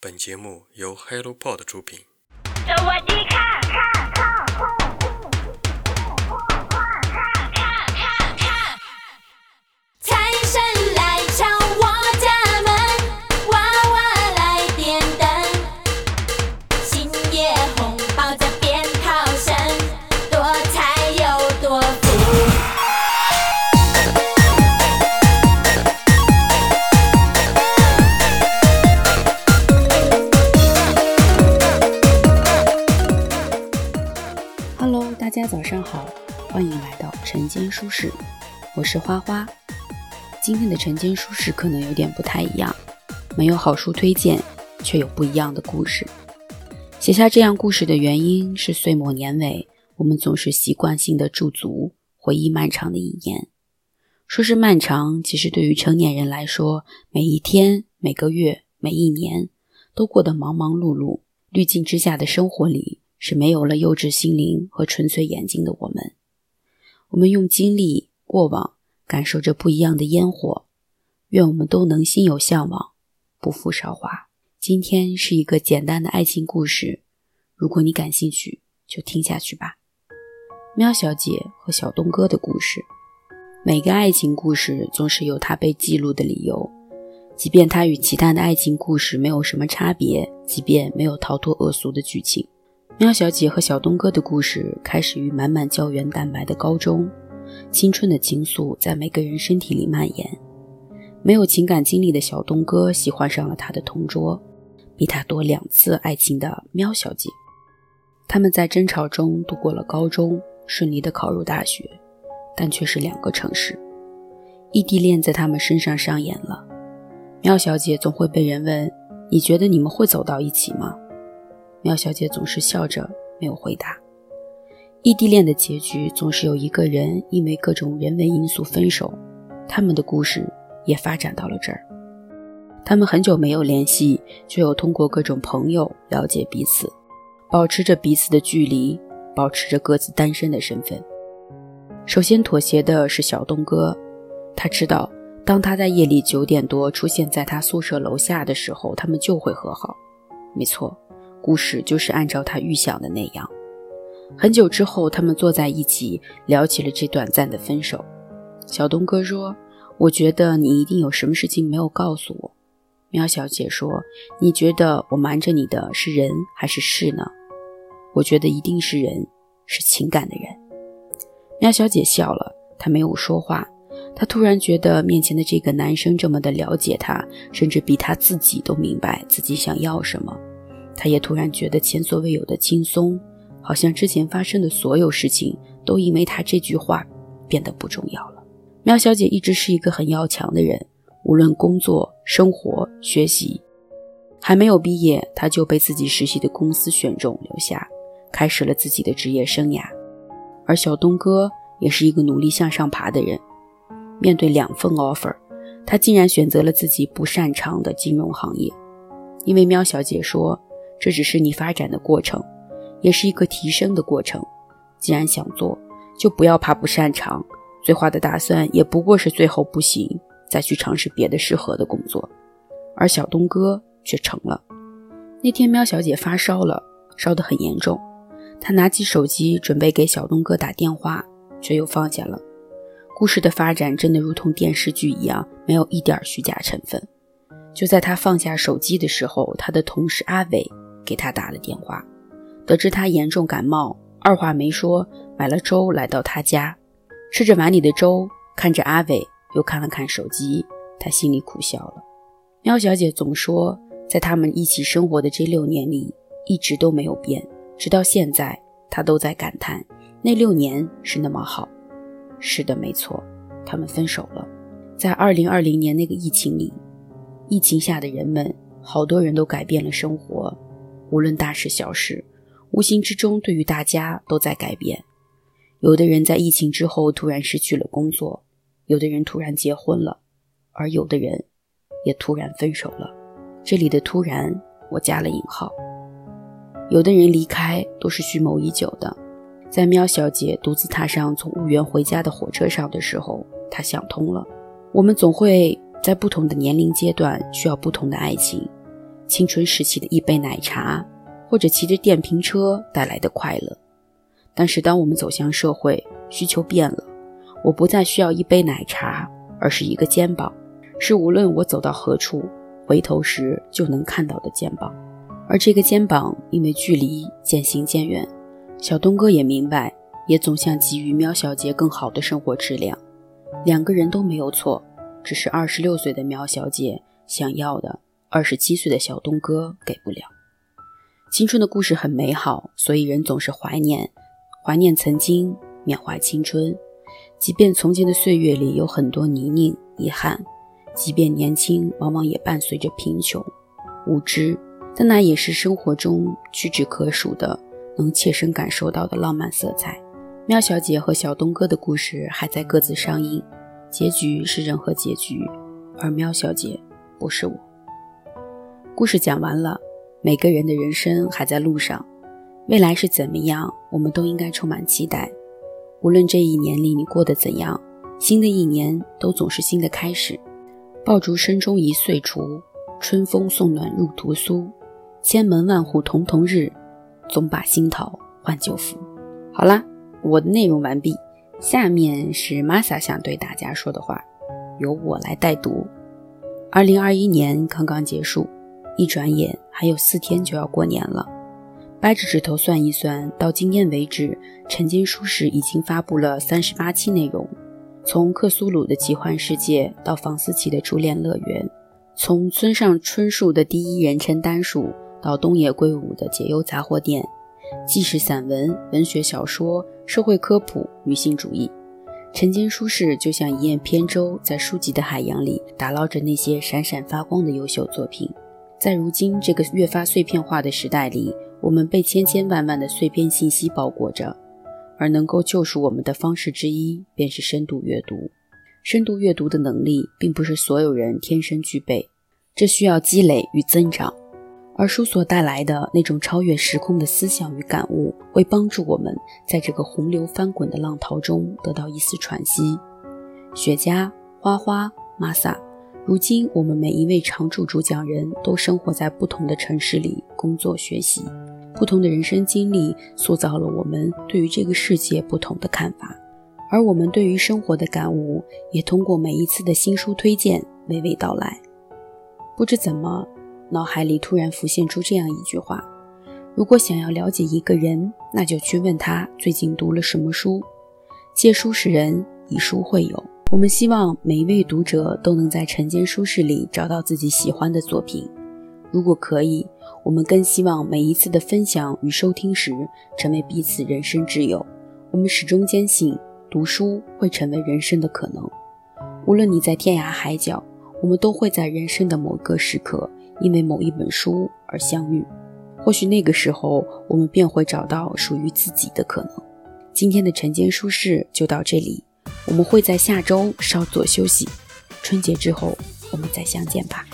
本节目由 HelloPod 出品。上好，欢迎来到晨间书室，我是花花。今天的晨间书室可能有点不太一样，没有好书推荐，却有不一样的故事。写下这样故事的原因是岁末年尾，我们总是习惯性的驻足，回忆漫长的一年。说是漫长，其实对于成年人来说，每一天、每个月、每一年都过得忙忙碌碌，滤镜之下的生活里。是没有了幼稚心灵和纯粹眼睛的我们。我们用经历过往，感受着不一样的烟火。愿我们都能心有向往，不负韶华。今天是一个简单的爱情故事，如果你感兴趣，就听下去吧。喵小姐和小东哥的故事。每个爱情故事总是有它被记录的理由，即便它与其他的爱情故事没有什么差别，即便没有逃脱恶俗的剧情。喵小姐和小东哥的故事开始于满满胶原蛋白的高中，青春的情愫在每个人身体里蔓延。没有情感经历的小东哥喜欢上了他的同桌，比他多两次爱情的喵小姐。他们在争吵中度过了高中，顺利的考入大学，但却是两个城市。异地恋在他们身上上演了。喵小姐总会被人问：“你觉得你们会走到一起吗？”喵小姐总是笑着，没有回答。异地恋的结局总是有一个人因为各种人为因素分手，他们的故事也发展到了这儿。他们很久没有联系，却又通过各种朋友了解彼此，保持着彼此的距离，保持着各自单身的身份。首先妥协的是小东哥，他知道，当他在夜里九点多出现在他宿舍楼下的时候，他们就会和好。没错。故事就是按照他预想的那样。很久之后，他们坐在一起聊起了这短暂的分手。小东哥说：“我觉得你一定有什么事情没有告诉我。”喵小姐说：“你觉得我瞒着你的是人还是事呢？”我觉得一定是人，是情感的人。喵小姐笑了，她没有说话。她突然觉得面前的这个男生这么的了解她，甚至比她自己都明白自己想要什么。他也突然觉得前所未有的轻松，好像之前发生的所有事情都因为他这句话变得不重要了。喵小姐一直是一个很要强的人，无论工作、生活、学习，还没有毕业，她就被自己实习的公司选中留下，开始了自己的职业生涯。而小东哥也是一个努力向上爬的人，面对两份 offer，他竟然选择了自己不擅长的金融行业，因为喵小姐说。这只是你发展的过程，也是一个提升的过程。既然想做，就不要怕不擅长。最坏的打算也不过是最后不行，再去尝试别的适合的工作。而小东哥却成了。那天，喵小姐发烧了，烧得很严重。她拿起手机准备给小东哥打电话，却又放下了。故事的发展真的如同电视剧一样，没有一点虚假成分。就在她放下手机的时候，她的同事阿伟。给他打了电话，得知他严重感冒，二话没说买了粥来到他家，吃着碗里的粥，看着阿伟，又看了看手机，他心里苦笑了。喵小姐总说，在他们一起生活的这六年里，一直都没有变，直到现在，她都在感叹那六年是那么好。是的，没错，他们分手了。在二零二零年那个疫情里，疫情下的人们，好多人都改变了生活。无论大事小事，无形之中对于大家都在改变。有的人在疫情之后突然失去了工作，有的人突然结婚了，而有的人也突然分手了。这里的“突然”我加了引号。有的人离开都是蓄谋已久的。在喵小姐独自踏上从婺源回家的火车上的时候，她想通了：我们总会在不同的年龄阶段需要不同的爱情。青春时期的一杯奶茶，或者骑着电瓶车带来的快乐。但是，当我们走向社会，需求变了，我不再需要一杯奶茶，而是一个肩膀，是无论我走到何处，回头时就能看到的肩膀。而这个肩膀，因为距离渐行渐远，小东哥也明白，也总想给予喵小姐更好的生活质量。两个人都没有错，只是二十六岁的喵小姐想要的，二十七岁的小东哥给不了。青春的故事很美好，所以人总是怀念，怀念曾经，缅怀青春。即便从前的岁月里有很多泥泞遗憾，即便年轻往往也伴随着贫穷、无知，但那也是生活中屈指可数的能切身感受到的浪漫色彩。喵小姐和小东哥的故事还在各自上映，结局是任何结局，而喵小姐不是我。故事讲完了，每个人的人生还在路上，未来是怎么样，我们都应该充满期待。无论这一年里你过得怎样，新的一年都总是新的开始。爆竹声中一岁除，春风送暖入屠苏。千门万户曈曈日，总把新桃换旧符。好啦。我的内容完毕，下面是玛莎想对大家说的话，由我来代读。二零二一年刚刚结束，一转眼还有四天就要过年了。掰着指头算一算，到今天为止，晨间书室已经发布了三十八期内容，从克苏鲁的奇幻世界到房思琪的初恋乐园，从村上春树的第一人称单数到东野圭吾的解忧杂货店。既是散文、文学小说、社会科普、女性主义，晨间书室就像一叶扁舟，在书籍的海洋里打捞着那些闪闪发光的优秀作品。在如今这个越发碎片化的时代里，我们被千千万万的碎片信息包裹着，而能够救赎我们的方式之一，便是深度阅读。深度阅读的能力，并不是所有人天生具备，这需要积累与增长。而书所带来的那种超越时空的思想与感悟，会帮助我们在这个洪流翻滚的浪涛中得到一丝喘息。雪茄、花花、玛萨，如今我们每一位常驻主讲人都生活在不同的城市里工作学习，不同的人生经历塑造了我们对于这个世界不同的看法，而我们对于生活的感悟也通过每一次的新书推荐娓娓道来。不知怎么。脑海里突然浮现出这样一句话：如果想要了解一个人，那就去问他最近读了什么书。借书识人，以书会友。我们希望每一位读者都能在晨间书室里找到自己喜欢的作品。如果可以，我们更希望每一次的分享与收听时，成为彼此人生挚友。我们始终坚信，读书会成为人生的可能。无论你在天涯海角，我们都会在人生的某个时刻。因为某一本书而相遇，或许那个时候我们便会找到属于自己的可能。今天的晨间书室就到这里，我们会在下周稍作休息，春节之后我们再相见吧。